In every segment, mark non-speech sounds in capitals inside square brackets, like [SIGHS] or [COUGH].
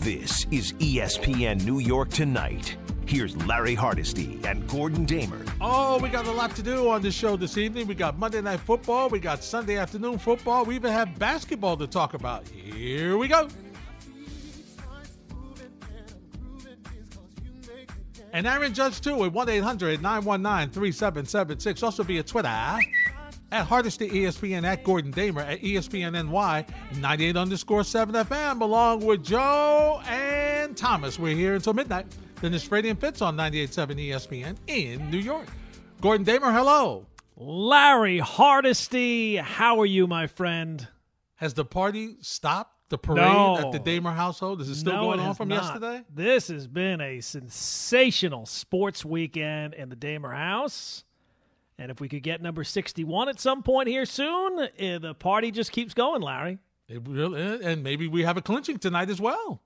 This is ESPN New York Tonight. Here's Larry Hardesty and Gordon Damer. Oh, we got a lot to do on this show this evening. We got Monday Night Football, we got Sunday afternoon football, we even have basketball to talk about. Here we go. And Aaron Judge, too, at 1 800 919 3776. Also via Twitter at Hardesty ESPN, at Gordon Damer, at ESPN NY, 98 underscore 7 FM, along with Joe and Thomas. We're here until midnight. Then it's Freddie and Fitz on 98.7 ESPN in New York. Gordon Damer, hello. Larry Hardesty, how are you, my friend? Has the party stopped? The parade No. at the Damer household? Is it still No, going it on from not. yesterday? This has been a sensational sports weekend in the Damer house. And if we could get number 61 at some point here soon, eh, the party just keeps going, Larry. It really, and maybe we have a clinching tonight as well.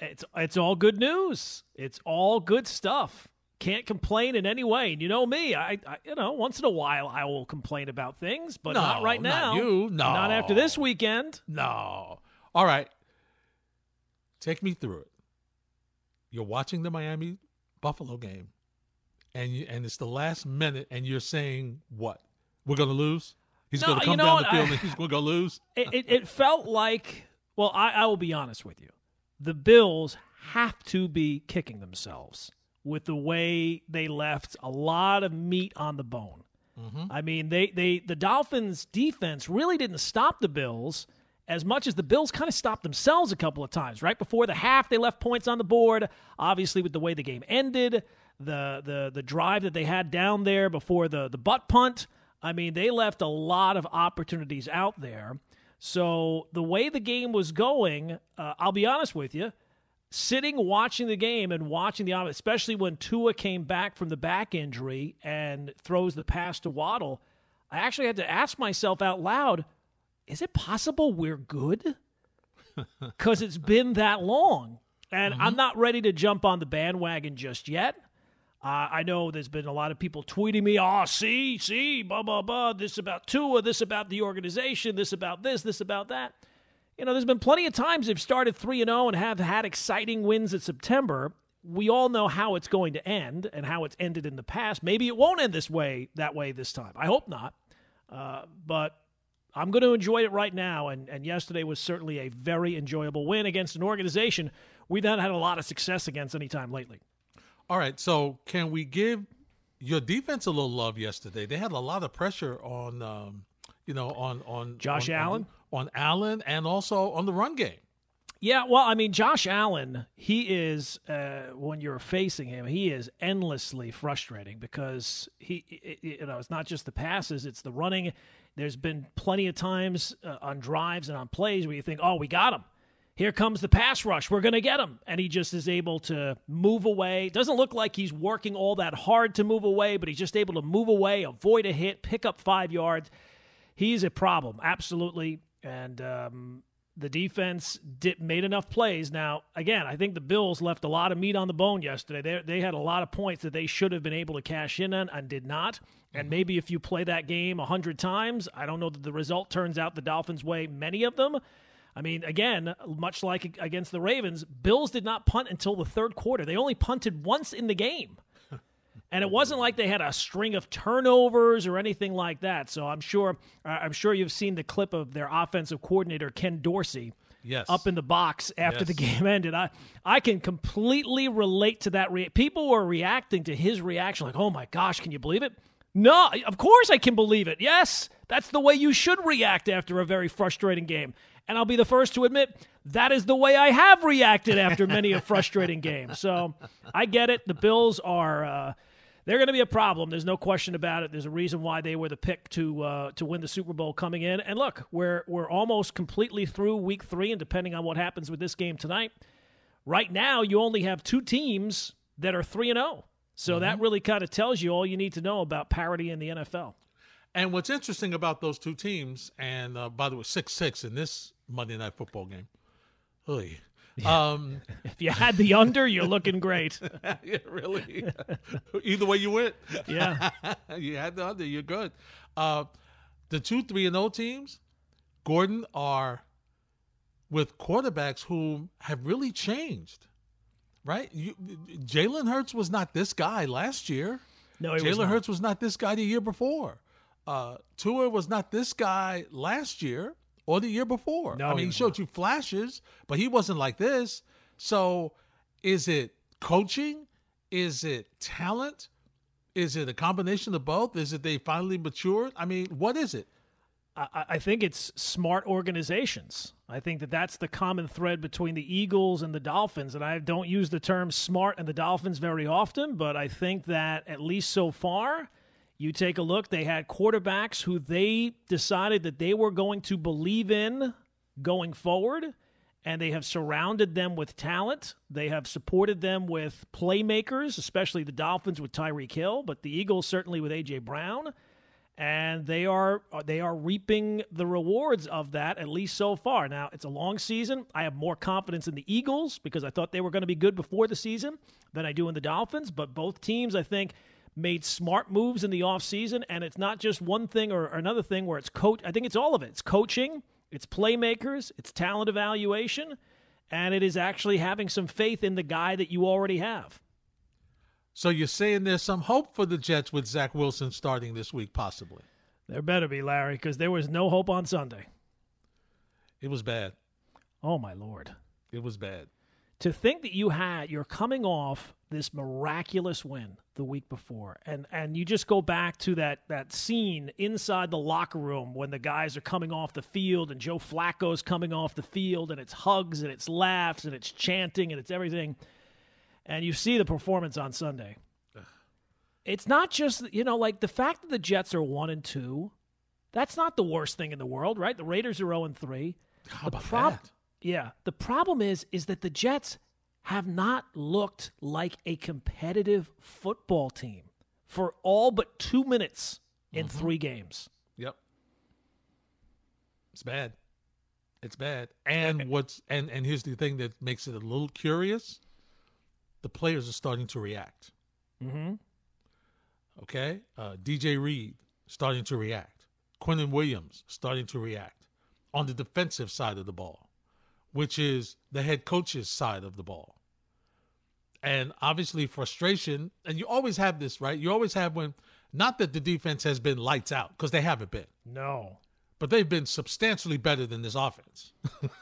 It's it's all good news. It's all good stuff. Can't complain in any way. And you know me, I, I you know, once in a while I will complain about things, but not No, right not now. you. No. Not after this weekend. No. All right. Take me through it. You're watching the Miami Buffalo game, and you, and it's the last minute, and you're saying what? We're going to lose. He's No, going to come down the field I- and he's going to go lose. [LAUGHS] it, it, it felt like well I, I will be honest with you the bills have to be kicking themselves with the way they left a lot of meat on the bone mm-hmm. i mean they, they the dolphins defense really didn't stop the bills as much as the bills kind of stopped themselves a couple of times right before the half they left points on the board obviously with the way the game ended the the the drive that they had down there before the the butt punt I mean, they left a lot of opportunities out there. So the way the game was going, uh, I'll be honest with you, sitting watching the game and watching the especially when Tua came back from the back injury and throws the pass to Waddle, I actually had to ask myself out loud, is it possible we're good? [LAUGHS] Because it's been that long. And I'm not ready to jump on the bandwagon just yet. Uh, I know there's been a lot of people tweeting me, oh, see, see, blah, blah, blah, this about Tua, this about the organization, this about this, this about that. You know, there's been plenty of times they've started 3 and 0 and have had exciting wins in September. We all know how it's going to end and how it's ended in the past. Maybe it won't end this way, that way this time. I hope not. Uh, but I'm going to enjoy it right now. And, and yesterday was certainly a very enjoyable win against an organization we've not had a lot of success against any time lately. All right. So can we give your defense a little love yesterday? They had a lot of pressure on, um, you know, on on Josh on- on- Allen? on Allen, and also on the run game. Yeah, well, I mean, Josh Allen, he is uh, when you're facing him, he is endlessly frustrating because he, you know, it's not just the passes, it's the running. There's been plenty of times uh, on drives and on plays where you think, "Oh, we got him. Here comes the pass rush. We're going to get him," and he just is able to move away. Doesn't look like he's working all that hard to move away, but he's just able to move away, avoid a hit, pick up five yards he's a problem, absolutely. And um, the defense did, made enough plays. Now, again, I think the Bills left a lot of meat on the bone yesterday. They, they had a lot of points that they should have been able to cash in on and did not. And maybe if you play that game a hundred times, I don't know that the result turns out the Dolphins' way. Many of them. I mean, again, much like against the Ravens, Bills did not punt until the third quarter. They only punted once in the game. [LAUGHS] And it wasn't like they had a string of turnovers or anything like that. So I'm sure uh, I'm sure you've seen the clip of their offensive coordinator Ken Dorsey Yes. up in the box after the game ended. I I can completely relate to that. Rea- People were reacting to his reaction like, "Oh my gosh, can you believe it?" No, of course I can believe it. Yes, that's the way you should react after a very frustrating game. And I'll be the first to admit that is the way I have reacted after many a frustrating game. So I get it. The Bills are. Uh, they're going to be a problem. There's no question about it. There's a reason why they were the pick to uh, to win the Super Bowl coming in. And look, we're we're almost completely through Week Three, and depending on what happens with this game tonight, right now you only have two teams that are three and zero. So that really kind of tells you all you need to know about parity in the NFL. And what's interesting about those two teams, and uh, by the way, six six in this Monday Night Football game. Oy. Um, [LAUGHS] If you had the under, you're looking great. [LAUGHS] yeah, really. [LAUGHS] Either way you went, Yeah. you had the under. You're good. Uh, the two three and O teams, Gordon are with quarterbacks who have really changed. Right? You, Jalen Hurts was not this guy last year. No, Jalen. Hurts was not this guy the year before. Uh, Tua was not this guy last year or the year before. No, I mean, he showed not. you flashes, but he wasn't like this. So, is it coaching? Is it talent? Is it a combination of both? Is it they finally matured? I mean, what is it? I, I think it's smart organizations. I think that that's the common thread between the Eagles and the Dolphins. And I don't use the term smart and the Dolphins very often, but I think that at least so far, you take a look, they had quarterbacks who they decided that they were going to believe in going forward, and they have surrounded them with talent. They have supported them with playmakers, especially the Dolphins with Tyreek Hill, but the Eagles certainly with A.J. Brown and they are they are reaping the rewards of that at least so far. Now it's a long season. I have more confidence in the Eagles because I thought they were going to be good before the season than I do in the Dolphins. But both teams, I think, made smart moves in the offseason. and it's not just one thing or another thing where it's coach. I think it's all of it. It's coaching, it's playmakers, it's talent evaluation, and it is actually having some faith in the guy that you already have. So you're saying there's some hope for the Jets with Zach Wilson starting this week, possibly? There better be, Larry, because there was no hope on Sunday. It was bad. Oh my lord. It was bad. To think that you had you're coming off this miraculous win the week before. And and you just go back to that that scene inside the locker room when the guys are coming off the field and Joe Flacco's coming off the field and it's hugs and it's laughs and it's chanting and it's everything. And you see the performance on Sunday. It's not just you know like the fact that the Jets are 1 and 2 that's not the worst thing in the world right? The Raiders are 0 and 3 How about prob- that? Yeah. The problem is is that the Jets have not looked like a competitive football team for all but 2 minutes in 3 games. Yep. It's bad. It's bad. And what's and and here's the thing that makes it a little curious. The players are starting to react. Mhm. Okay? Uh, DJ Reed starting to react. Quinnen Williams starting to react on the defensive side of the ball, which is the head coach's side of the ball. And obviously frustration, and you always have this, right? You always have when not that the defense has been lights out because they haven't been No. But they've been substantially better than this offense.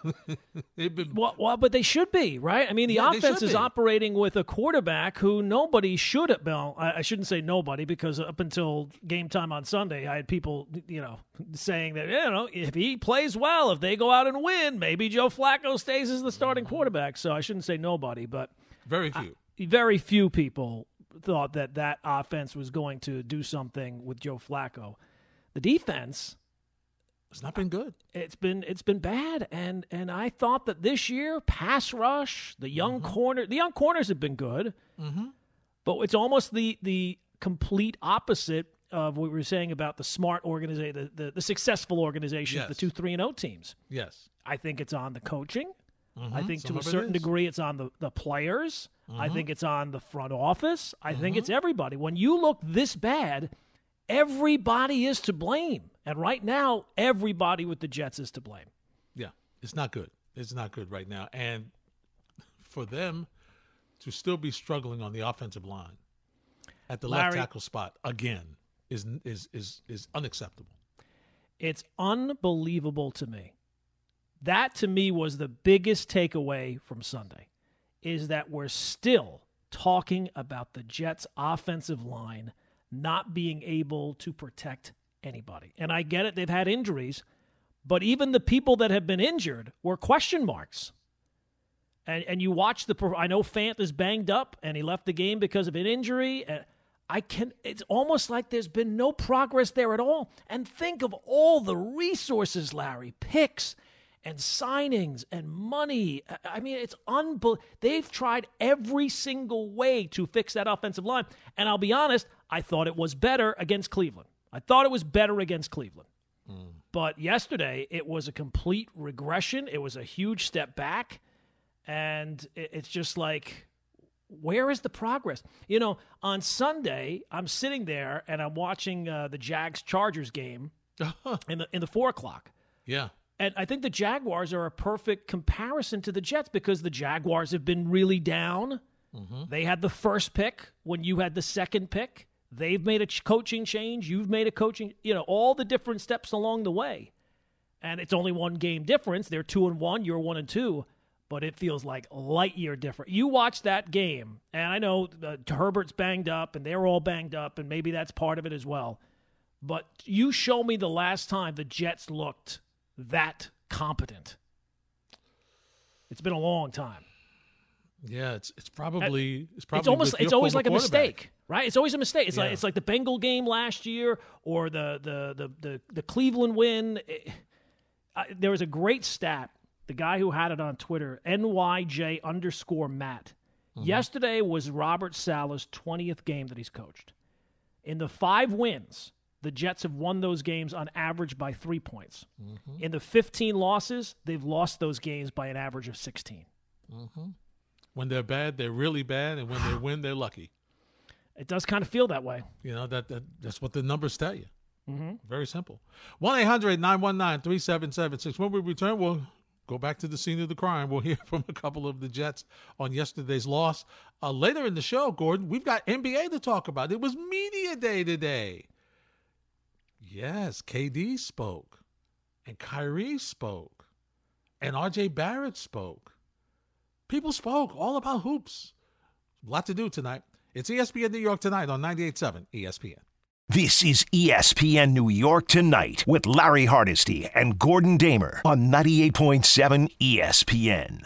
[LAUGHS] they've been Well, well, but they should be, right? I mean, the Yeah, offense is be. operating with a quarterback who nobody should have. Well, I, I shouldn't say nobody because up until game time on Sunday, I had people, you know, saying that you know if he plays well, if they go out and win, maybe Joe Flacco stays as the starting quarterback. So I shouldn't say nobody, but very few. very few people thought that that offense was going to do something with Joe Flacco. The defense it's not been good. it's been it's been bad and and I thought that this year pass rush the young corner the young corners have been good Mm-hmm. but it's almost the the complete opposite of what we were saying about the smart organization the, the, the successful organizations Yes. the two three and O teams Yes. I think it's on the coaching I think Some to a certain degree it's on the, the players. I think it's on the front office. I think Mm-hmm. it's everybody. When you look this bad, everybody is to blame. And right now, everybody with the Jets is to blame. Yeah. It's not good. It's not good right now. And for them to still be struggling on the offensive line at the left tackle spot again is is is is unacceptable. It's unbelievable to me. That to me was the biggest takeaway from Sunday is that we're still talking about the Jets offensive line not being able to protect anybody. And I get it they've had injuries, but even the people that have been injured were question marks. And and you watch the I know Fant is banged up and he left the game because of an injury and I can it's almost like there's been no progress there at all. And think of all the resources, Larry, picks and signings and money. I mean, it's unbelievable. They've tried every single way to fix that offensive line. And I'll be honest, I thought it was better against Cleveland. I thought it was better against Cleveland. But yesterday, it was a complete regression. It was a huge step back. And it's just like, where is the progress? You know, on Sunday, I'm sitting there and I'm watching uh, the Jags Chargers game [LAUGHS] in the in the four o'clock, Yeah. And I think the Jaguars are a perfect comparison to the Jets because the Jaguars have been really down. Mm-hmm. They had the first pick when you had the second pick. They've made a coaching change. You've made a coaching, you know, all the different steps along the way. And it's only one game difference. They're two and one, you're one and two, but it feels like light year different. You watch that game, and I know uh, Herbert's banged up and they're all banged up, and maybe that's part of it as well. But you show me the last time the Jets looked that competent. It's been a long time. Yeah, it's it's probably it's probably it's almost it's always like a mistake, right? It's always a mistake. It's Yeah. like it's like the Bengal game last year or the the the the, the Cleveland win. It- I, there was a great stat. The guy who had it on Twitter, NYJ underscore Matt. Mm-hmm. Yesterday was Robert Saleh's twentieth game that he's coached. In the five wins, the Jets have won those games on average by three points. Mm-hmm. In the fifteen losses, they've lost those games by an average of sixteen. Mm-hmm. when they're bad, they're really bad, and when they [SIGHS] win, they're lucky. It does kind of feel that way. You know that, that that's what the numbers tell you. Very simple. 1 800 919 3776. When we return, we'll go back to the scene of the crime. We'll [LAUGHS] hear from a couple of the Jets on yesterday's loss. Uh, later in the show, Gordon, we've got NBA to talk about. It was media day today. Yes, KD spoke, and Kyrie spoke, and RJ Barrett spoke. People spoke all about hoops. A lot to do tonight. It's ESPN New York tonight on 98.7 ESPN. This is ESPN New York Tonight with Larry Hardesty and Gordon Damer on 98.7 ESPN.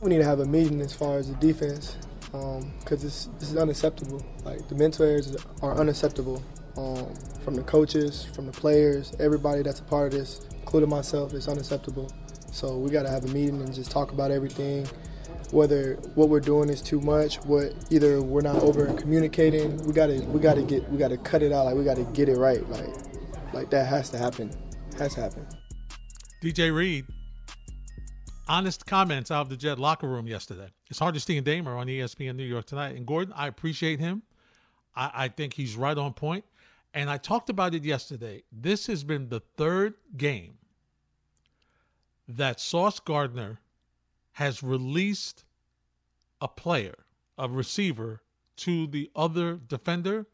We need to have a meeting as far as the defense because this, this is unacceptable. Like the mental errors are unacceptable um, from the coaches, from the players, everybody that's a part of this, including myself. It's unacceptable. So we got to have a meeting and just talk about everything. Whether what we're doing is too much, what either we're not over communicating. We gotta we gotta get we gotta cut it out. Like we gotta get it right. Like like that has to happen. Has to happen. DJ Reed, honest comments out of the Jet locker room yesterday. It's Hardesty and Damer on ESPN New York tonight. And Gordon, I appreciate him. I, I think he's right on point. And I talked about it yesterday. This has been the third game that Sauce Gardner has released a player, a receiver, to the other defender,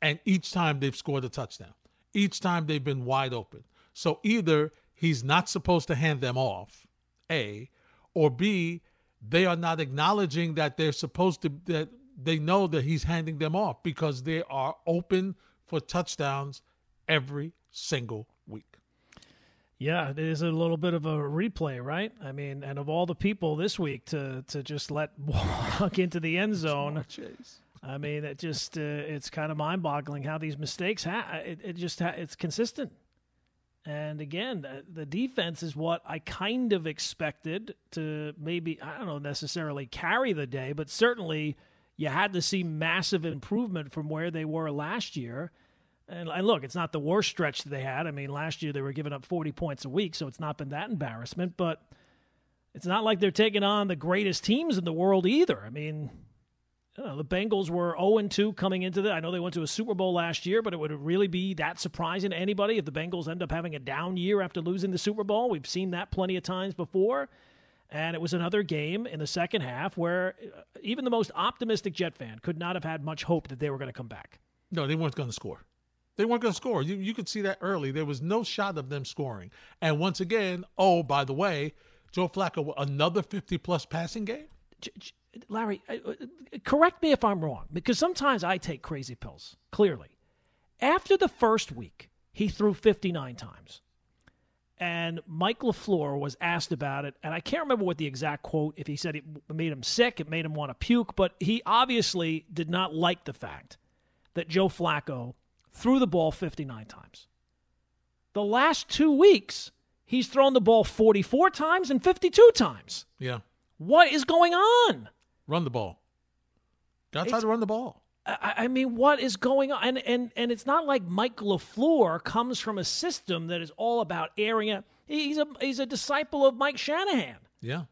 and each time they've scored a touchdown. Each time they've been wide open. So either he's not supposed to hand them off, A, or B, they are not acknowledging that they're supposed to that they know that he's handing them off because they are open for touchdowns every single. Yeah, it is a little bit of a replay, right? I mean, and of all the people this week to to just let [LAUGHS] walk into the end zone, I mean, it just uh, it's kind of mind-boggling how these mistakes ha- it, it just ha- it's consistent. And again, the, the defense is what I kind of expected to maybe I don't know necessarily carry the day, but certainly you had to see massive improvement from where they were last year. And, and look, it's not the worst stretch that they had. I mean, last year they were giving up 40 points a week, so it's not been that embarrassment, but it's not like they're taking on the greatest teams in the world either. I mean, you know, the Bengals were 0 2 coming into the. I know they went to a Super Bowl last year, but it would really be that surprising to anybody if the Bengals end up having a down year after losing the Super Bowl. We've seen that plenty of times before. And it was another game in the second half where uh, even the most optimistic Jet fan could not have had much hope that they were going to come back. No, they weren't going to score. They weren't going to score. You, you could see that early. There was no shot of them scoring. And once again, oh, by the way, Joe Flacco, another 50 plus passing game? Larry, uh, uh, correct me if I'm wrong, because sometimes I take crazy pills, clearly. After the first week, he threw 59 times. And Mike LaFleur was asked about it, and I can't remember what the exact quote, if he said it made him sick, it made him want to puke, but he obviously did not like the fact that Joe Flacco threw the ball 59 times. The last two weeks, he's thrown the ball 44 times and 52 times. Yeah. What is going on? Run the ball. Got to try to run the ball. I, I mean, what is going on? And, and and it's not like Mike LaFleur comes from a system that is all about airing it. He's a he's a disciple of Mike Shanahan. Yeah.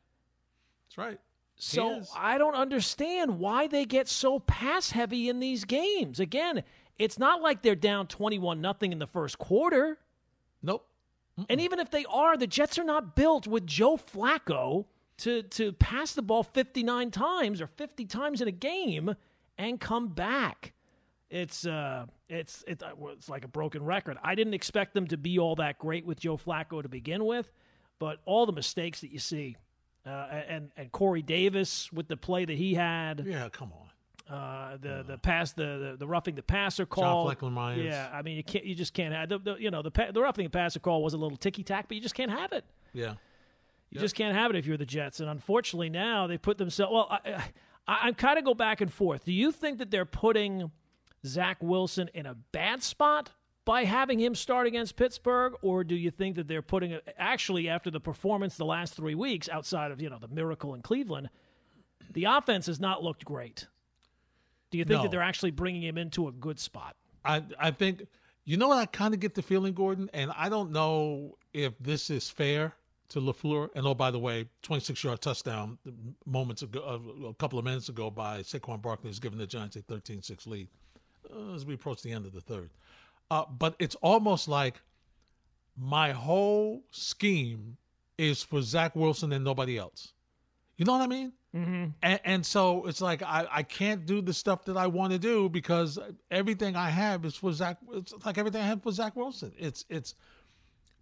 That's right. So. I don't understand why they get so pass heavy in these games. Again, it's not like they're down 21 nothing in the first quarter. Nope. And even if they are, the Jets are not built with Joe Flacco to to pass the ball 59 times or 50 times in a game and come back. It's uh it's it's, it's like a broken record. I didn't expect them to be all that great with Joe Flacco to begin with, but all the mistakes that you see uh, and and Corey Davis with the play that he had. Yeah, come on. Uh, the the pass the, the the roughing the passer call. Yeah, I mean you can't you just can't have the, the you know the the roughing the passer call was a little ticky tack, but you just can't have it. Yeah. You yep. just can't have it if you're the Jets. And unfortunately now they put themselves. Well, I, I, I kind of go back and forth. Do you think that they're putting Zach Wilson in a bad spot by having him start against Pittsburgh, or do you think that they're putting it actually after the performance the last three weeks, outside of you know the miracle in Cleveland, the offense has not looked great. Do you think no. that they're actually bringing him into a good spot? I I think you know what I kind of get the feeling, Gordon, and I don't know if this is fair to LaFleur. And oh, by the way, 26 yard touchdown moments ago, a couple of minutes ago by Saquon Barkley has given the Giants a 13 6 lead uh, as we approach the end of the third. Uh, but it's almost like my whole scheme is for Zach Wilson and nobody else. You know what I mean? Mm-hmm. And, and, so it's like I, I can't do the stuff that I want to do because everything I have is for Zach. It's like everything I have for Zach Wilson. It's it's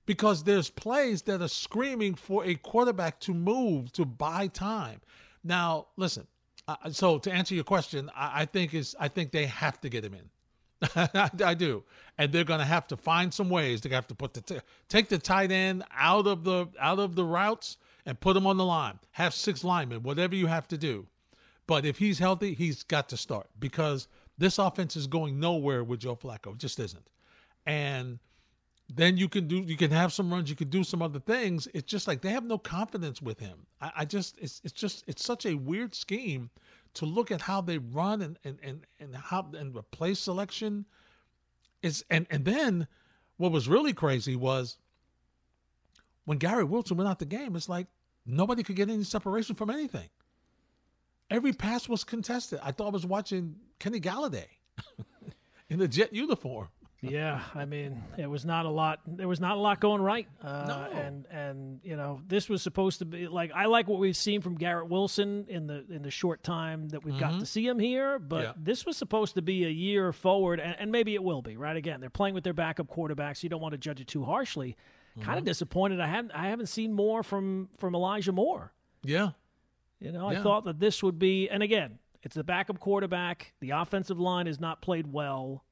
because there's plays that are screaming for a quarterback to move to buy time. Now, listen. Uh, so to answer your question, I, I, think is I think they have to get him in. [LAUGHS] I, I, do, and they're going to have to find some ways. They have to put the t- take the tight end out of the out of the routes and put him on the line. Have six linemen, whatever you have to do. But if he's healthy, he's got to start because this offense is going nowhere with Joe Flacco. It just isn't. And then you can do you can have some runs, you can do some other things. It's just like they have no confidence with him. I, I just it's it's just it's such a weird scheme to look at how they run and and and, and how and the play selection is and and then what was really crazy was when Garrett Wilson went out the game, it's like Nobody could get any separation from anything. Every pass was contested. I thought I was watching Kenny Golladay [LAUGHS] in the jet uniform. yeah, I mean, it was not a lot. There was not a lot going right. Uh, no. and and you know, this was supposed to be like I like what we've seen from Garrett Wilson in the in the short time that we've mm-hmm. got to see him here. But yeah. this was supposed to be a year forward, and, and, maybe it will be. Right again, they're playing with their backup quarterbacks. So you don't want to judge it too harshly. Mm-hmm. Kind of disappointed. I haven't I haven't seen more from from Elijah Moore. Yeah, you know, yeah. I thought that this would be, and again, it's the backup quarterback. The offensive line has not played well,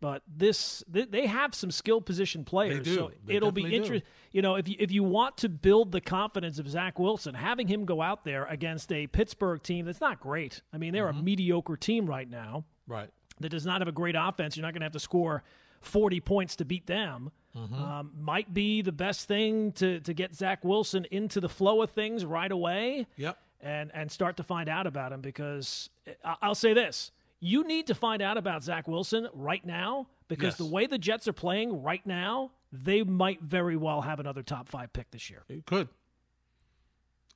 but this they have some skill position players. They do. So they it'll be interesting. You know, if you if you want to build the confidence of Zach Wilson, having him go out there against a Pittsburgh team that's not great. I mean, they're mm-hmm. a mediocre team right now. Right. That does not have a great offense. You're not going to have to score 40 points to beat them. Mm-hmm. Um, might be the best thing to to get Zach Wilson into the flow of things right away. Yep. And and start to find out about him because I'll say this: you need to find out about Zach Wilson right now because yes. the way the Jets are playing right now, they might very well have another top five pick this year. It could.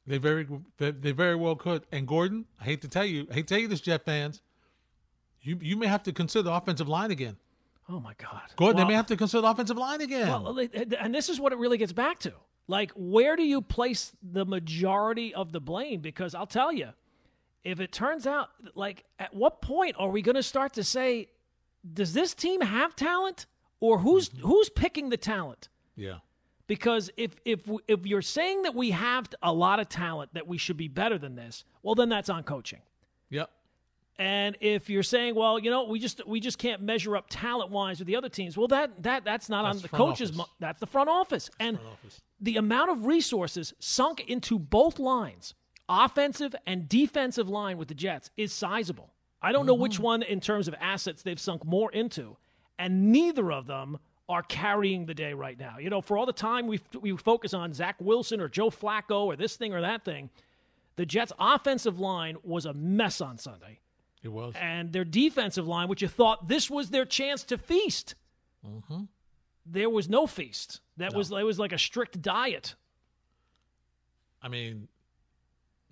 They very they very well could. And Gordon, I hate to tell you, I hate to tell you this, Jet fans, you you may have to consider the offensive line again. Oh my God! Gordon, well, they may have to consider the offensive line again. Well, and this is what it really gets back to. Like, where do you place the majority of the blame? Because I'll tell you, if it turns out, like, at what point are we going to start to say, does this team have talent, or who's mm-hmm. who's picking the talent? Yeah. Because if if if you're saying that we have a lot of talent that we should be better than this, well, then that's on coaching. Yep. And if you're saying, well, you know, we just we just can't measure up talent wise with the other teams, well, that that that's not that's on the coaches. Mo- that's the front office, that's and front office. the amount of resources sunk into both lines, offensive and defensive line with the Jets, is sizable. I don't mm-hmm. know which mm-hmm. one in terms of assets they've sunk more into, and neither of them are carrying the day right now. You know, for all the time we we focus on Zach Wilson or Joe Flacco or this thing or that thing, the Jets' offensive line was a mess on Sunday. It was. And their defensive line, which you thought this was their chance to feast. Mm-hmm. There was no feast. That no. was it was like a strict diet. I mean,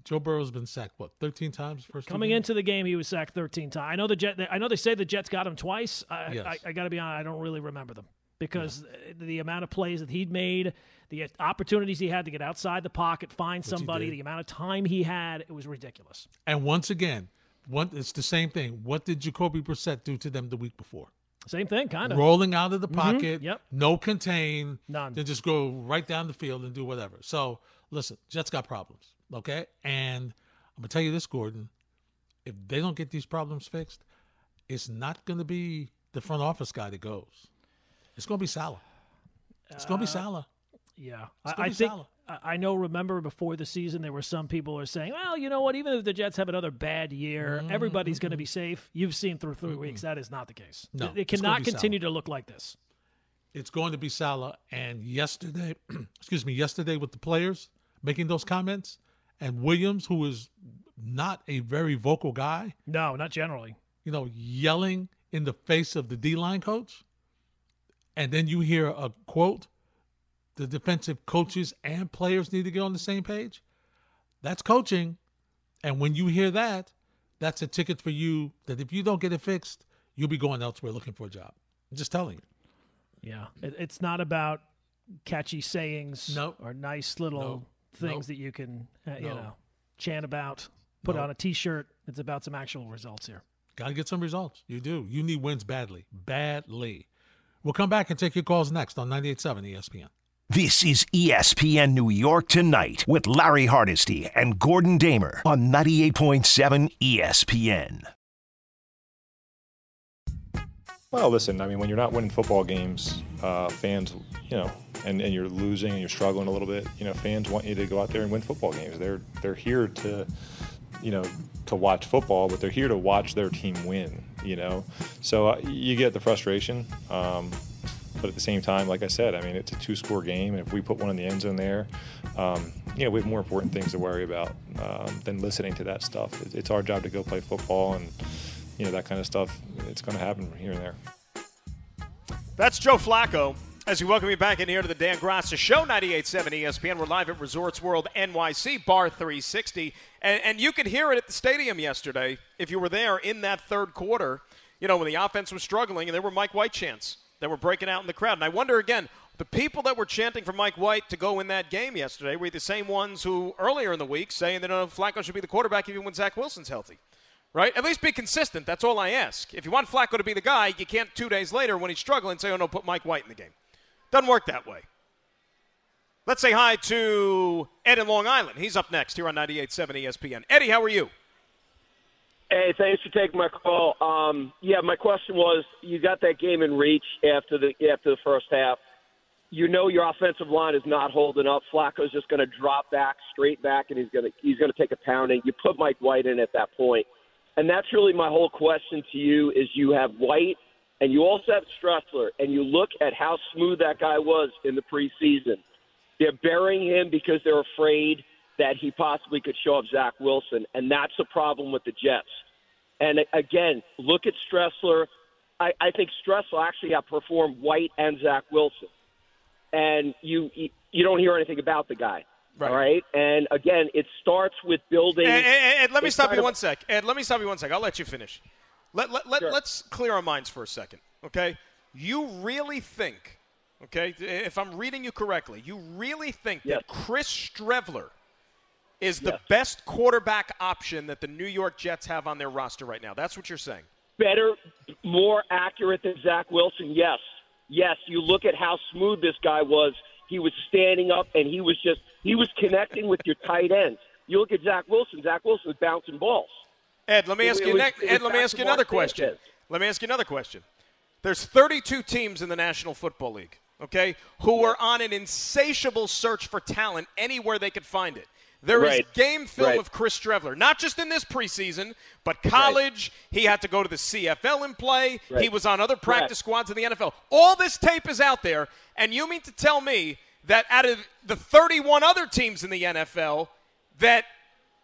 Joe Burrow's been sacked what thirteen times first. Coming into the game, he was sacked thirteen times. I know the Jet. I know they say the Jets got him twice. I, yes. I, I got to be honest. I don't really remember them. because yeah. the amount of plays that he'd made, the opportunities he had to get outside the pocket, find Which somebody, the amount of time he had, it was ridiculous. And once again, one, it's the same thing. What did Jacoby Brissett do to them the week before? Same thing, kind of. Rolling out of the mm-hmm. pocket, mm-hmm. yep. no contain, none. Then just go right down the field and do whatever. So listen, Jets got problems, okay? And I'm gonna tell you this, Gordon. If they don't get these problems fixed, it's not gonna be the front office guy that goes. It's gonna be Saleh. It's gonna be uh, Saleh. Yeah, I, I think Saleh. I know. Remember before the season, there were some people who are saying, "Well, you know what? Even if the Jets have another bad year, mm-hmm. everybody's going to be safe." You've seen through 3 mm-hmm. weeks that is not the case. No, it, it cannot continue Saleh. to look like this. It's going to be Saleh. And yesterday, [CLEARS THROAT] excuse me, yesterday with the players making those comments, and Williams, who is not a very vocal guy. No, not generally. You know, yelling in the face of the D line coach, and then you hear a quote the defensive coaches and players need to get on the same page. That's coaching. And when you hear that, that's a ticket for you that if you don't get it fixed, you'll be going elsewhere looking for a job. I'm just telling you. Yeah. It's not about catchy sayings nope. or nice little nope. things nope. that you can, uh, you know, chant about, put on a t shirt. It's about some actual results here. Got to get some results. You do. You need wins badly. Badly. We'll come back and take your calls next on 98.7 ESPN. This is ESPN New York Tonight with Larry Hardesty and Gordon Damer on 98.7 ESPN. Well, listen, I mean, when you're not winning football games, uh, fans, you know, and, and you're losing and you're struggling a little bit, you know, fans want you to go out there and win football games. They're they're here to, you know, to watch football, but they're here to watch their team win. You know, so uh, you get the frustration. Um, but at the same time, like I said, I mean, it's a two score game. And if we put one in the end zone there, um, you know, we have more important things to worry about um, than listening to that stuff. It's our job to go play football and, you know, that kind of stuff. It's going to happen here and there. That's Joe Flacco. As we welcome you back in here to the Dan Graca Show, 98.7 ESPN. We're live at Resorts World NYC, Bar 360. And, and you could hear it at the stadium yesterday if you were there in that third quarter, you know, when the offense was struggling and there were Mike White chants that were breaking out in the crowd. And I wonder again, the people that were chanting for Mike White to go in that game yesterday were the same ones who earlier in the week saying that uh, Flacco should be the quarterback even when Zach Wilson's healthy. Right? At least be consistent. That's all I ask. If you want Flacco to be the guy, you can't two days later when he's struggling say, oh no, put Mike White in the game. Doesn't work that way. Let's say hi to Ed in Long Island. He's up next here on 98.7 ESPN. Eddie, how are you? Hey, thanks for taking my call. Um, yeah, my question was: you got that game in reach after the after the first half. You know your offensive line is not holding up. Flacco's just going to drop back, straight back, and he's going to he's going to take a pounding. You put Mike White in at that point, and that's really my whole question to you: is you have White, and you also have Streveler, and you look at how smooth that guy was in the preseason. They're burying him because they're afraid that he possibly could show up Zach Wilson, and that's a problem with the Jets. And again, look at Streveler. I, I think Streveler actually outperformed White and Zach Wilson, and you you don't hear anything about the guy. Right. All right. And again, it starts with building. And, and, and let me stop you of, one sec. Ed, let me stop you one sec. I'll let you finish. Let, let, let, sure. Let's clear our minds for a second, okay? You really think, okay, if I'm reading you correctly, you really think yes. that Chris Streveler is the yes. best quarterback option that the New York Jets have on their roster right now. That's what you're saying. Better, more accurate than Zach Wilson, yes. Yes, you look at how smooth this guy was. He was standing up and he was just he was connecting with your tight ends. You look at Zach Wilson, Zach Wilson was bouncing balls. Ed, let me ask it, you was, Ed, let me ask you another question. Sanchez. Let me ask you another question. There's 32 teams in the National Football League, okay, who are on an insatiable search for talent anywhere they could find it. There right. is game film right. of Chris Streveler, not just in this preseason, but college. Right. He had to go to the CFL and play. He was on other practice squads in the NFL. All this tape is out there, and you mean to tell me that out of the 31 other teams in the NFL, that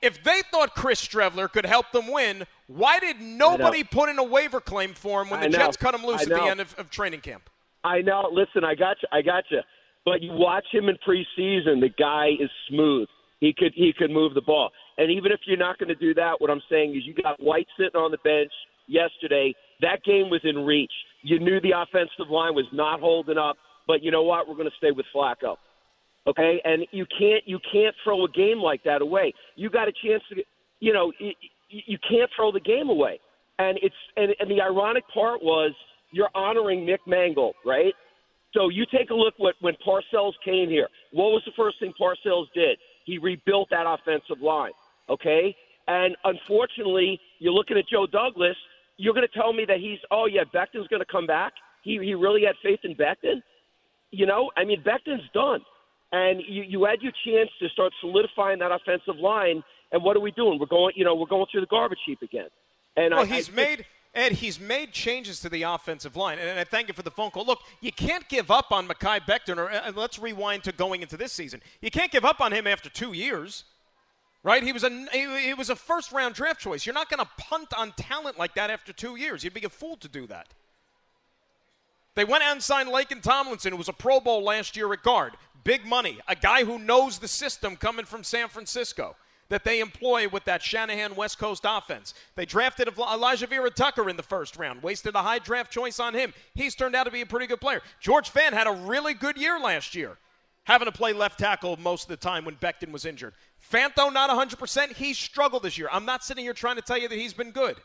if they thought Chris Streveler could help them win, why did nobody put in a waiver claim for him when the Jets cut him loose at the end of, of training camp? I know. Listen, I got you. I got you. But you watch him in preseason, the guy is smooth. He could he could move the ball. And even if you're not going to do that, what I'm saying is you got White sitting on the bench, yesterday. That game was in reach. You knew the offensive line was not holding up, but you know what? We're going to stay with Flacco. Okay, and you can't you can't throw a game like that away. You got a chance to, you know, you, can't throw the game away. And it's and, and the ironic part was you're honoring Nick Mangold, right? So you take a look what when Parcells came here. What was the first thing Parcells did? He rebuilt that offensive line. Okay, and unfortunately, you're looking at Joe Douglas. You're going to tell me that he's oh yeah, Becton's going to come back. He he really had faith in Becton. You know, I mean Becton's done, and you you had your chance to start solidifying that offensive line. And what are we doing? We're going you know we're going through the garbage heap again. And well, I, he's I, made Ed. He's made changes to the offensive line, and I thank you for the phone call. Look, you can't give up on Mekhi Becton. Or uh, let's rewind to going into this season. You can't give up on him after two years, right? He was a he was a first round draft choice. You're not going to punt on talent like that after two years. You'd be a fool to do that. They went out and signed Laken Tomlinson, who was a Pro Bowl last year at guard. Big money. A guy who knows the system coming from San Francisco that they employ with that Shanahan West Coast offense. They drafted Alijah Vera-Tucker in the first round, wasted a high draft choice on him. He's turned out to be a pretty good player. George Fant had a really good year last year, having to play left tackle most of the time when Becton was injured. Fant, though, not 100%. He struggled this year. I'm not sitting here trying to tell you that he's been good.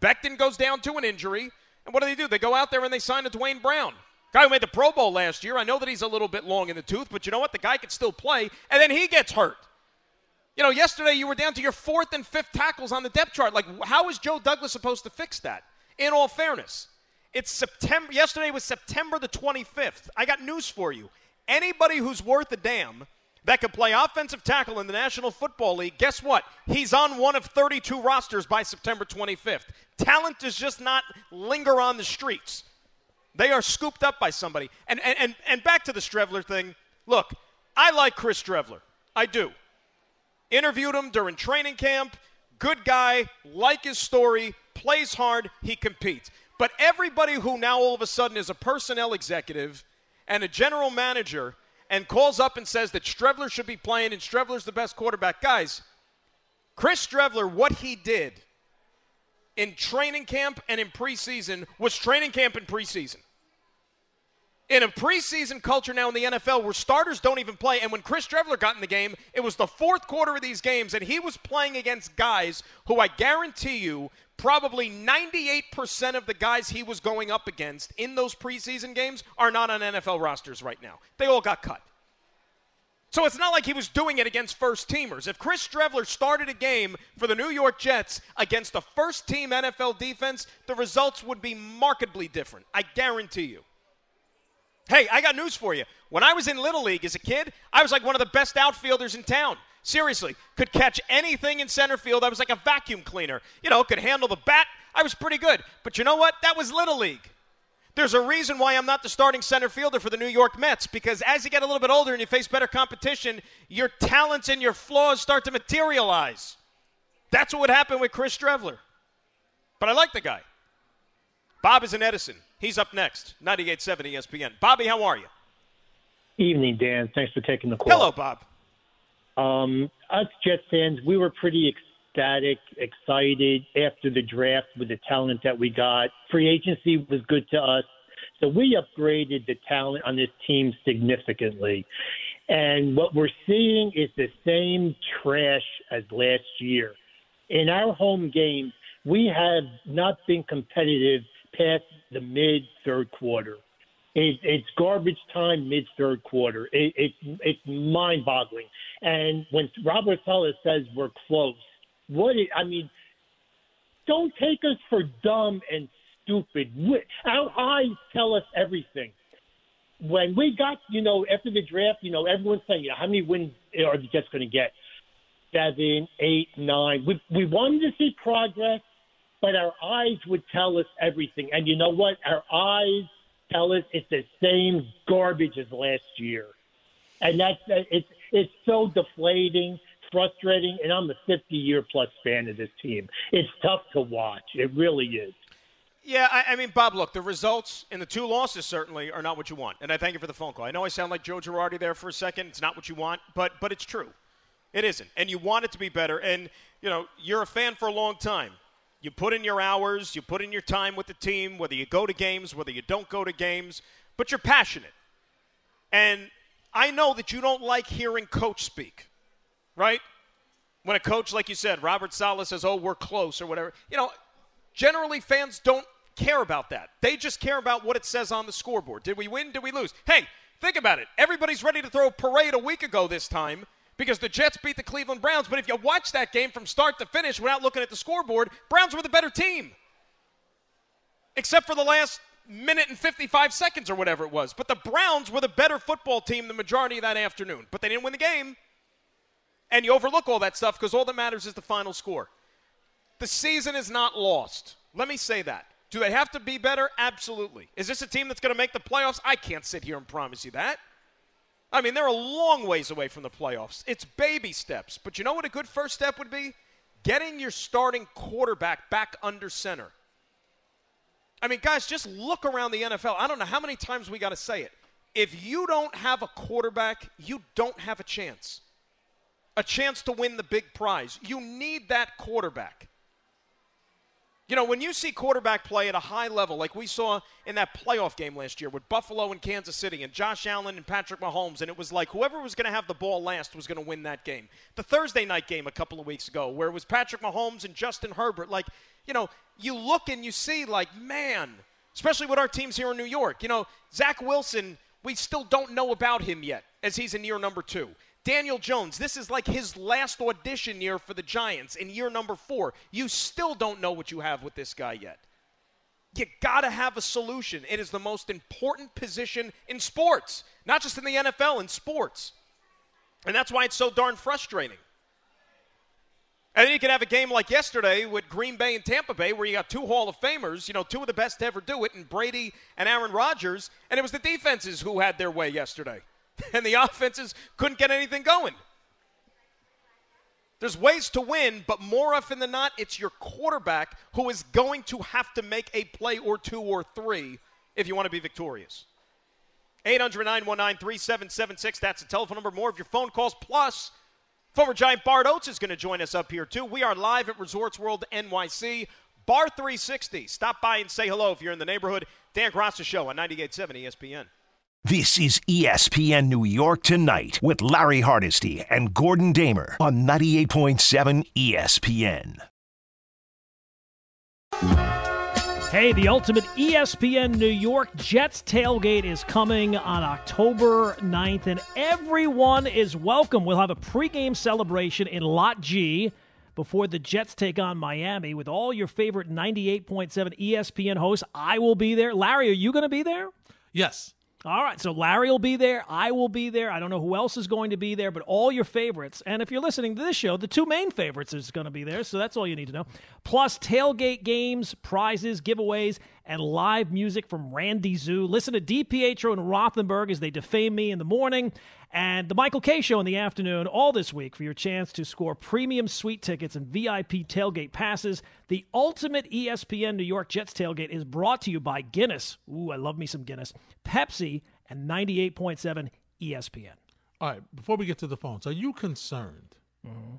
Becton goes down to an injury, and what do they do? They go out there and they sign a Duane Brown. Guy who made the Pro Bowl last year. I know that he's a little bit long in the tooth, but you know what? The guy can still play, and then he gets hurt. You know, yesterday you were down to your fourth and fifth tackles on the depth chart. Like, how is Joe Douglas supposed to fix that? In all fairness, it's September. Yesterday was September the 25th. I got news for you. Anybody who's worth a damn that could play offensive tackle in the National Football League, guess what? He's on one of 32 rosters by September 25th. Talent does just not linger on the streets. They are scooped up by somebody. And, and, and, and back to the Streveler thing. Look, I like Chris Streveler. I do. Interviewed him during training camp. Good guy, like his story, plays hard, he competes. But everybody who now all of a sudden is a personnel executive and a general manager and calls up and says that Streveler should be playing and Streveler's the best quarterback, guys, Chris Streveler, what he did in training camp and in preseason was training camp and preseason in a preseason culture now in the NFL where starters don't even play. And when Chris Streveler got in the game, it was the fourth quarter of these games, and he was playing against guys who I guarantee you probably 98% of the guys he was going up against in those preseason games are not on NFL rosters right now. They all got cut. So it's not like he was doing it against first teamers. If Chris Streveler started a game for the New York Jets against a first team NFL defense, the results would be markedly different. I guarantee you. Hey, I got news for you. When I was in Little League as a kid, I was like one of the best outfielders in town. Seriously, could catch anything in center field. I was like a vacuum cleaner. You know, could handle the bat. I was pretty good. But you know what? That was Little League. There's a reason why I'm not the starting center fielder for the New York Mets because as you get a little bit older and you face better competition, your talents and your flaws start to materialize. That's what would happen with Chris Streveler. But I like the guy. Bob is in Edison. He's up next. 98.7 ESPN. Bobby, how are you? Evening, Dan. Thanks for taking the call. Hello, Bob. Um, us Jets fans, we were pretty ecstatic, excited after the draft with the talent that we got. Free agency was good to us. So we upgraded the talent on this team significantly. And what we're seeing is the same trash as last year. In our home games, we have not been competitive past the mid third quarter. It, it's garbage time mid third quarter. It, it, it's mind boggling. And when Robert Saleh says we're close, what I mean, don't take us for dumb and stupid. Our eyes tell us everything. When we got, you know, after the draft, you know, everyone's saying, you know, how many wins are the Jets going to get? Seven, eight, nine. We we wanted to see progress but our eyes would tell us everything. And you know what? Our eyes tell us it's the same garbage as last year, and that's uh, it's it's so deflating, frustrating. And I'm a 50 year plus fan of this team. It's tough to watch. It really is. Yeah, I, I, mean, Bob, look, the results in the two losses certainly are not what you want. And I thank you for the phone call. I know I sound like Joe Girardi there for a second. It's not what you want, but but it's true. It isn't. And you want it to be better. And, you know, you're a fan for a long time. You put in your hours, you put in your time with the team, whether you go to games, whether you don't go to games, but you're passionate. And I know that you don't like hearing coach speak, right? When a coach, like you said, Robert Saleh says, oh, we're close or whatever. You know, generally fans don't care about that. They just care about what it says on the scoreboard. Did we win? Did we lose? Hey, think about it. Everybody's ready to throw a parade a week ago this time because the Jets beat the Cleveland Browns. But if you watch that game from start to finish without looking at the scoreboard, Browns were the better team. Except for the last minute and 55 seconds or whatever it was. But the Browns were the better football team the majority of that afternoon. But they didn't win the game. And you overlook all that stuff because all that matters is the final score. The season is not lost. Let me say that. Do they have to be better? Absolutely. Is this a team that's going to make the playoffs? I can't sit here and promise you that. I mean, they're a long ways away from the playoffs. It's baby steps. But you know what a good first step would be? Getting your starting quarterback back under center. I mean, guys, just look around the NFL. I don't know how many times we got to say it. If you don't have a quarterback, you don't have a chance. A chance to win the big prize. You need that quarterback. You know, when you see quarterback play at a high level, like we saw in that playoff game last year with Buffalo and Kansas City and Josh Allen and Patrick Mahomes, and it was like whoever was going to have the ball last was going to win that game. The Thursday night game a couple of weeks ago, where it was Patrick Mahomes and Justin Herbert, like, you know, you look and you see, like, man, especially with our teams here in New York, you know, Zach Wilson, we still don't know about him yet as he's in year number two. Daniel Jones, this is like his last audition year for the Giants in year number four. You still don't know what you have with this guy yet. You got to have a solution. It is the most important position in sports, not just in the NFL, in sports. And that's why it's so darn frustrating. And then you can have a game like yesterday with Green Bay and Tampa Bay where you got two Hall of Famers, you know, two of the best to ever do it, and Brady and Aaron Rodgers, and it was the defenses who had their way yesterday. [LAUGHS] and the offenses couldn't get anything going. There's ways to win, but more often than not, it's your quarterback who is going to have to make a play or two or three if you want to be victorious. 800 919 3776. That's the telephone number. More of your phone calls. Plus, former Giant Bart Oates is going to join us up here, too. We are live at Resorts World NYC. Bar 360. Stop by and say hello if you're in the neighborhood. Dan Graca Show on 98.7 ESPN. This is ESPN New York Tonight with Larry Hardesty and Gordon Damer on 98.7 ESPN. Hey, the ultimate ESPN New York Jets tailgate is coming on October 9th, and everyone is welcome. We'll have a pregame celebration in Lot G before the Jets take on Miami with all your favorite 98.7 ESPN hosts. I will be there. Larry, are you going to be there? Yes. All right, so Larry will be there. I will be there. I don't know who else is going to be there, but all your favorites. And if you're listening to this show, the two main favorites is going to be there. So that's all you need to know. Plus tailgate games, prizes, giveaways, and live music from Randy Zoo. Listen to DiPietro and Rothenberg as they defame me in the morning and the Michael Kay Show in the afternoon, all this week for your chance to score premium suite tickets and VIP tailgate passes. The ultimate ESPN New York Jets tailgate is brought to you by Guinness. Ooh, I love me some Guinness. Pepsi and 98.7 ESPN. All right, before we get to the phones, are you concerned mm-hmm.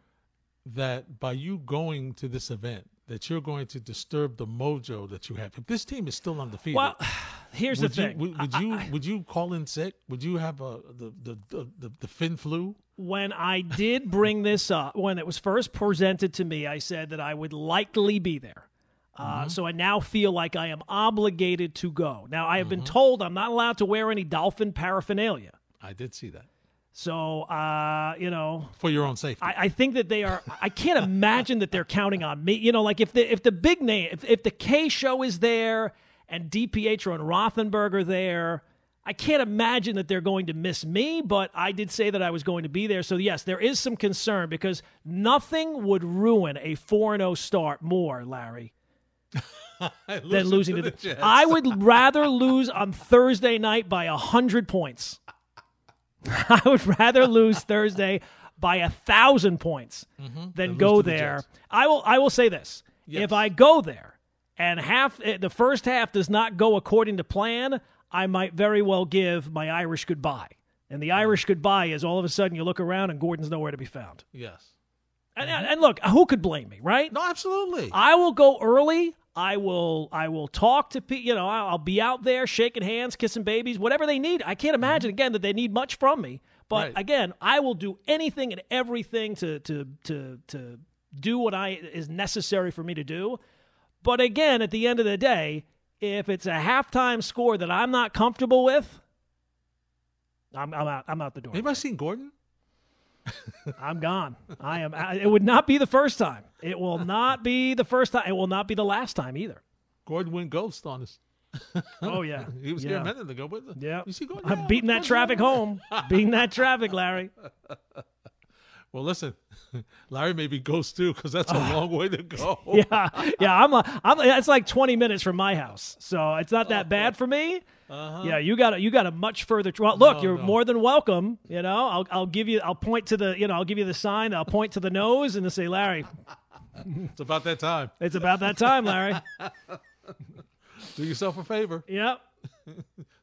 that by you going to this event, that you're going to disturb the mojo that you have. If this team is still undefeated, well, [SIGHS] here's the thing: you, would, would, you would you call in sick? Would you have a the the the, the, the fin flu? When I did bring this up, when it was first presented to me, I said that I would likely be there. Uh, mm-hmm. So I now feel like I am obligated to go. Now I have mm-hmm. been told I'm not allowed to wear any dolphin paraphernalia. I did see that. So, uh, you know, for your own safety, I, I, think that they are. I can't imagine that they're counting on me. You know, like if the if the big name, if, if the Kay show is there and DiPietro and Rothenberg are there, I can't imagine that they're going to miss me. But I did say that I was going to be there. So yes, there is some concern because nothing would ruin a four zero start more, Larry. [LAUGHS] than losing to the, the I would rather lose on Thursday night by a hundred points. [LAUGHS] I would rather lose Thursday by a thousand points mm-hmm. than go there. I will. I will say this: yes. if I go there and half eh, the first half does not go according to plan, I might very well give my Irish goodbye. And the Irish goodbye is all of a sudden you look around and Gordon's nowhere to be found. Yes. And, and look, who could blame me, right? No, absolutely. I will go early. I will I will talk to people. You know, I'll be out there shaking hands, kissing babies, whatever they need. I can't imagine mm-hmm. again that they need much from me. But Right. again, I will do anything and everything to to to to do what I is necessary for me to do. But again, at the end of the day, if it's a halftime score that I'm not comfortable with, I'm, I'm out. I'm out the door. Anybody seen Gordon? I'm gone. I am. I, it would not be the first time. It will not be the first time. It will not be the last time either. Gordon went ghost on us. Oh yeah, [LAUGHS] He was yeah. here a minute ago. But Yeah, You see Gordon? I'm Yeah, beating that traffic home. beating that traffic, Larry. [LAUGHS] Well, listen, [LAUGHS] Larry may be ghost too because that's a [LAUGHS] long way to go. [LAUGHS] Yeah, yeah. I'm. A, I'm. It's like 20 minutes from my house, so it's not that bad for me. Uh-huh. Yeah, you got a, you got a much further. Well, look. No, you're no. more than welcome. You know, I'll I'll give you. I'll point to the. You know, I'll give you the sign. I'll point to the nose and say, Larry, It's about that time. it's about that time, Larry. Do yourself a favor. Yep.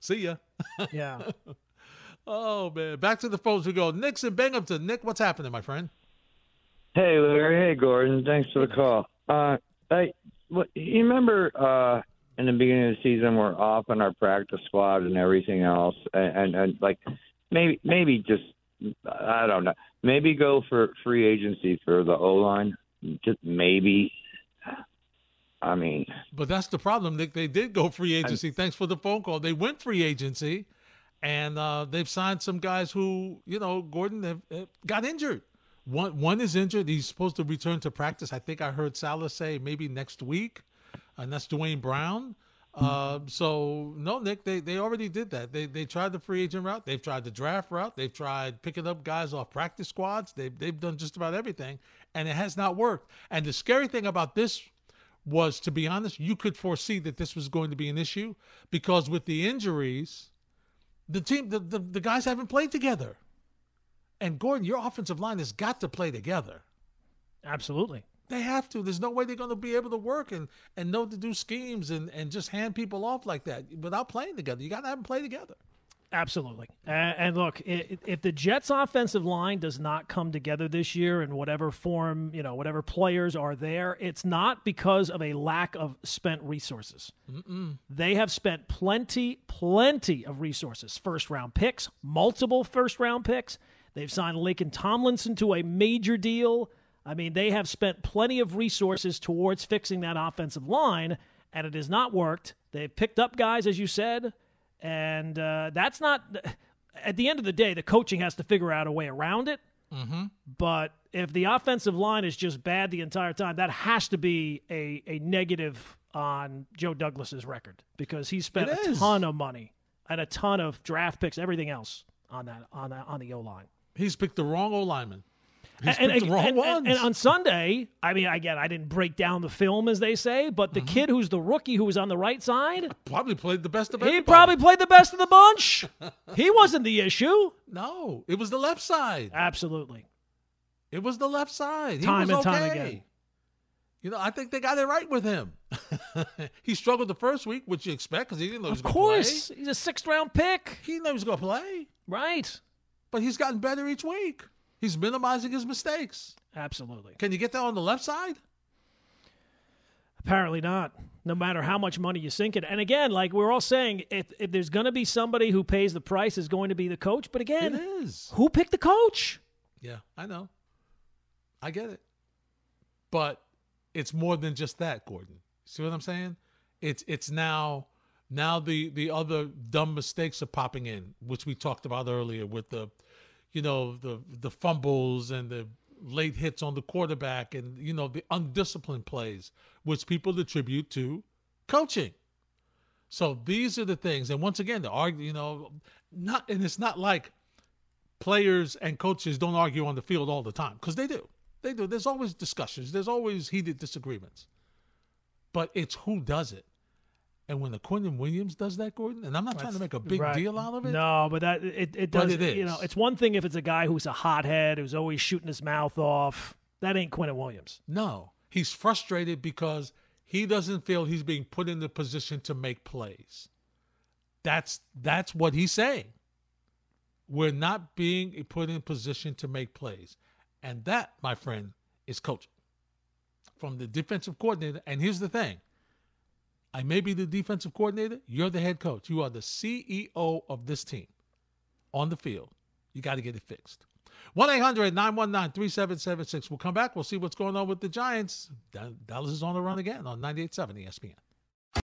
See ya. Yeah. Oh man, back to the phones we go. Nick's in Binghamton. Nick, what's happening, my friend? Hey, Larry. Hey, Gordon. Thanks for the call. Uh, hey, what, you remember uh, in the beginning of the season, we're off on our practice squad and everything else, and, and, and like maybe maybe just I don't know, maybe go for free agency for the O line, just maybe. I mean, But that's the problem, Nick. They did go free agency. Thanks for the phone call. They went free agency, and uh, they've signed some guys who, you know, Gordon have, have got injured. One one is injured. He's supposed to return to practice. I think I heard Saleh say maybe next week, and that's Duane Brown. Uh, so no, Nick, they, they already did that. They they tried the free agent route. They've tried the draft route. They've tried picking up guys off practice squads. They've they've done just about everything, and it has not worked. And the scary thing about this was, to be honest, you could foresee that this was going to be an issue because with the injuries, the team, the, the, the guys haven't played together. And Gordon, your offensive line has got to play together. Absolutely. They have to. There's no way they're going to be able to work and, and know to do schemes and, and just hand people off like that without playing together. You got to have them play together. Absolutely. And, and look, if the Jets' offensive line does not come together this year in whatever form, you know, whatever players are there, it's not because of a lack of spent resources. They have spent plenty, plenty of resources. First round picks, multiple first round picks. They've signed Laken Tomlinson to a major deal. I mean, they have spent plenty of resources towards fixing that offensive line, and it has not worked. They've picked up guys, as you said, and uh, that's not. At the end of the day, the coaching has to figure out a way around it. Mm-hmm. But if the offensive line is just bad the entire time, that has to be a, a negative on Joe Douglas's record because he spent It a is. ton of money and a ton of draft picks, everything else on that on that, on the O line. He's picked the wrong O lineman. He's And, and, the wrong and- ones. and- and on Sunday, I mean, again, I didn't break down the film as they say, but the mm-hmm. kid who's the rookie who was on the right side, [LAUGHS] probably played the best of he probably played the best of the bunch. [LAUGHS] he wasn't the issue. No, it was the left side. Absolutely. It was the left side. He Time was and time okay. again. You know, I think they got it right with him. [LAUGHS] he struggled the first week, which you expect because he didn't know he was Of course. He's a sixth round pick. He didn't know he was going to play, Right. but he's gotten better each week. He's minimizing his mistakes. Absolutely. Can you get that on the left side? Apparently not. No matter how much money you sink it. And again, like we're all saying, if, if there's going to be somebody who pays the price, is going to be the coach. But again, It is. who picked the coach? Yeah, I know. I get it. But it's more than just that, Gordon. See what I'm saying? It's it's now now the the other dumb mistakes are popping in, which we talked about earlier with the you know, the the fumbles and the late hits on the quarterback and you know, the undisciplined plays, which people attribute to coaching. So these are the things, and once again, the argue, you know, not, and it's not like players and coaches don't argue on the field all the time because they do. They do. There's always discussions. There's always heated disagreements. But it's who does it. And when the Quinnen Williams does that, Gordon, and I'm not trying to make a big Right. deal out of it. No, but that it, it does. it You know, it's one thing if it's a guy who's a hothead who's always shooting his mouth off. That ain't Quinnen Williams. No, he's frustrated because he doesn't feel he's being put in the position to make plays. That's that's what he's saying. We're not being put in position to make plays. And that, my friend, is coaching. From the defensive coordinator, and here's the thing I may be the defensive coordinator, you're the head coach. You are the CEO of this team on the field. You got to get it fixed. 1 800 919 3776. We'll come back. We'll see what's going on with the Giants. Dallas is on the run again on 98.7 ESPN.